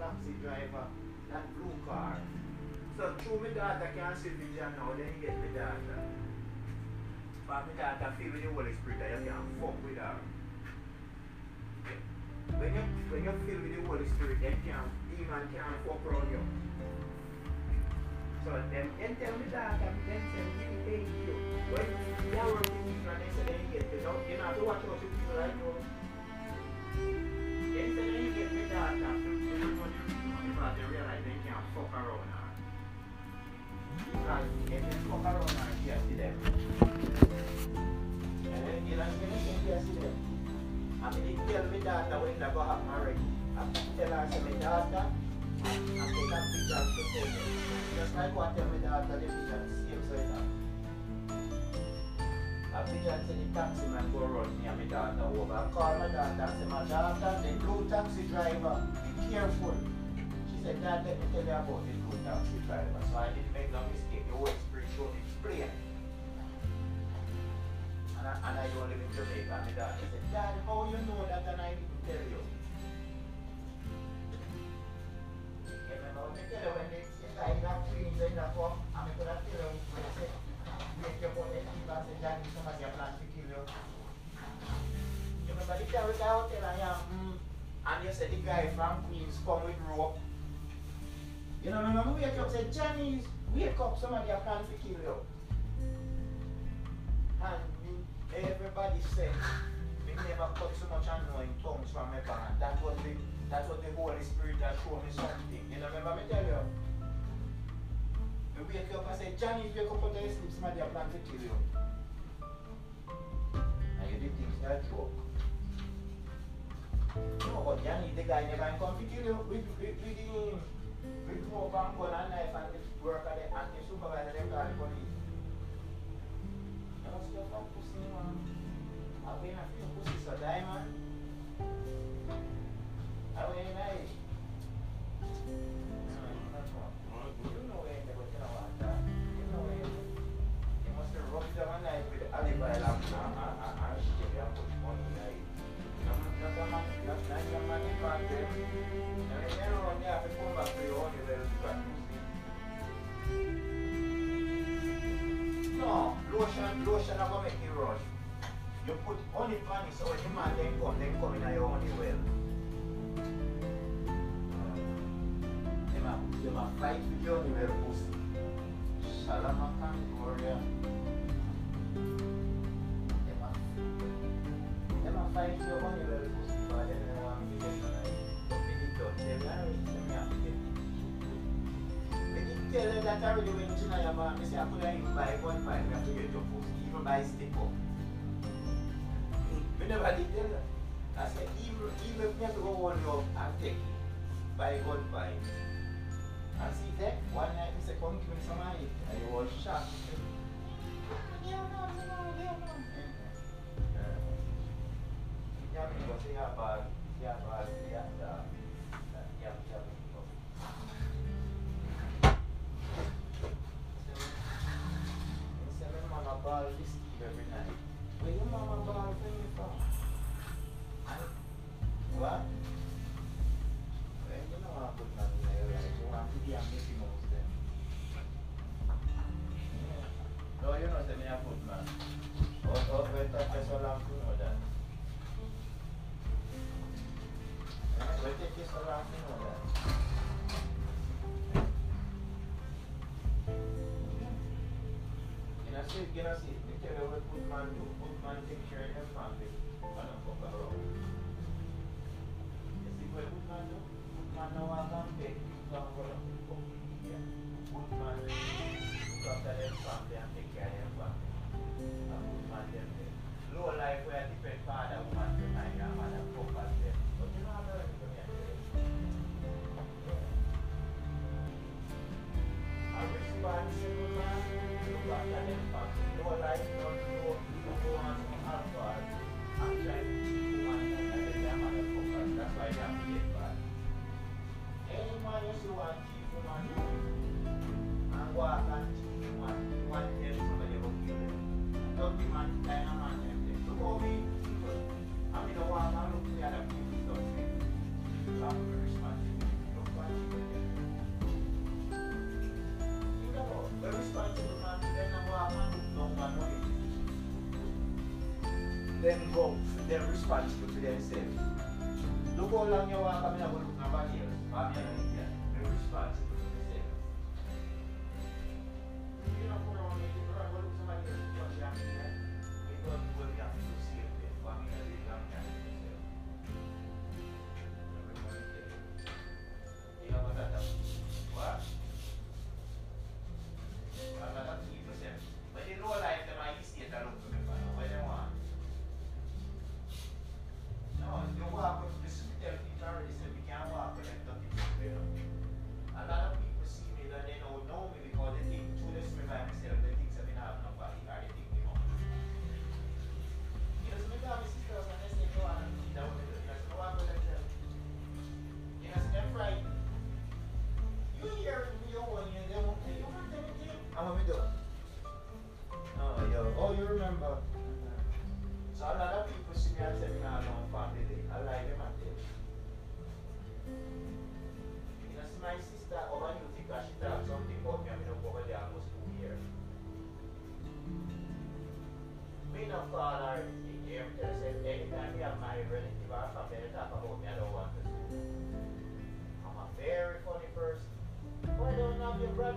taxi driver, that blue car. So through my daughter can see vision now, then you get my daughter. But my daughter feel with the Holy Spirit that you can fuck with her. When you when you feel with the Holy Spirit, then can demon can't fuck around you. So them then tell me that then say we pay you. When you are working with and they say they get you know, you have to watch people like you. Then they get me that after you know I tell my daughter, the picture, same. A picture say the taxi man go run me and. I my the blue taxi driver, be careful. She said, Dad, let me tell you about the blue taxi driver. So I didn't make no mistake. The Holy Spirit showed me plain. And I, and I don't live in Jamaica. And my said, Dad, how you know that and I didn't tell you? You when I in that twins in that form, and I could have tell you when I said, wake up on the people and say, Daddy, somebody have planned to kill you. You remember the guy with the hotel mm, and you said the guy from Queens come with rope. You know, remember wake up say, Johnny, wake up, somebody have planned to kill you. And me, everybody said, we never cut so much annoying tongues from my band. That was the that was the Holy Spirit that showed me something. Out of your sleep, somebody have planned to kill you. Did think that joke. No, but the guy never kill you. We, we, we didn't. We go up and gun and the worker and the supervisor, them call the police. You must get from pussy, man. I've been a few pussies so diamond. Them a fight with your honey well pussy. Salamakan, Gloria. Them a, them a fight with your honey well pussy because them don't want to get on it. But when it done, them married, them have to get it. When you know your man, they say I could have even buy one have to get your pussy, even up. Never did tell them. I said, even, even if you have to go on your take it, buy one five. And see that, one night he said, come give me some. And he was shocked. He said, yeah, no, no, yeah, no. Yeah, say, yeah, bad, yeah, bad, yeah, yeah, yeah, You know, see, you know, see, they tell you what good man do. Good man take care of their family. And don't fuck around. You see what good man do? Good man now have them beg. Don't go down them go to responsible to themselves. Dugo lang niya kami na bulog na bagay. Mami,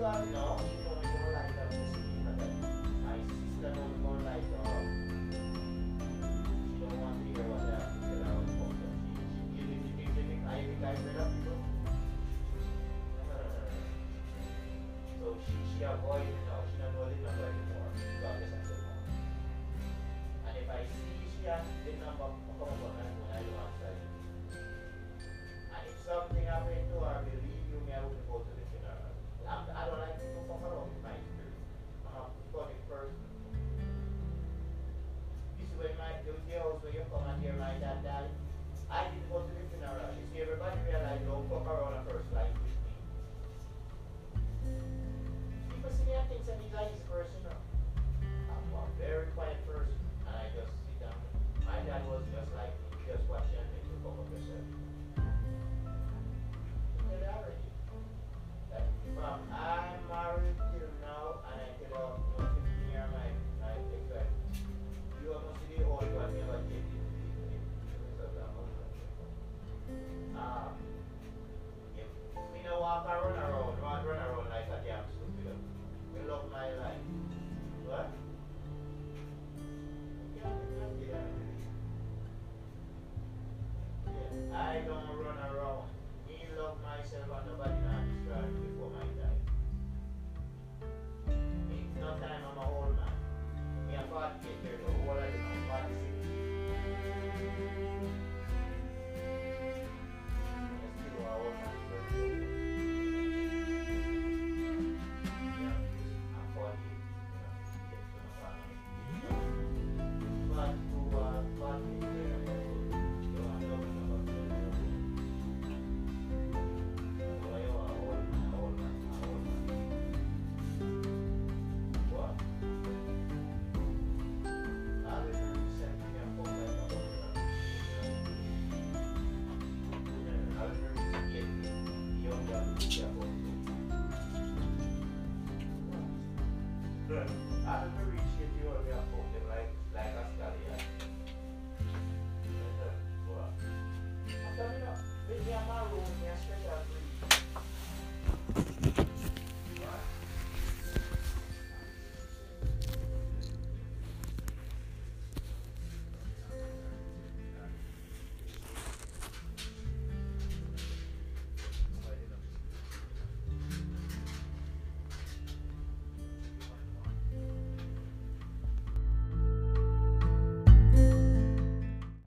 dito ang no, more like a Muslim agad. ISIS is more like a she don't want to hear what that kailangan po. She giving me giving I think I read up. So she she avoided you know, she avoided number anymore. God is not so long. And if I see siya, then na makamabakan mo na yung answer. And if something happened to her, walk around a person like with me. That person. I'm a very quiet person. Tell me now, we my room, we have special.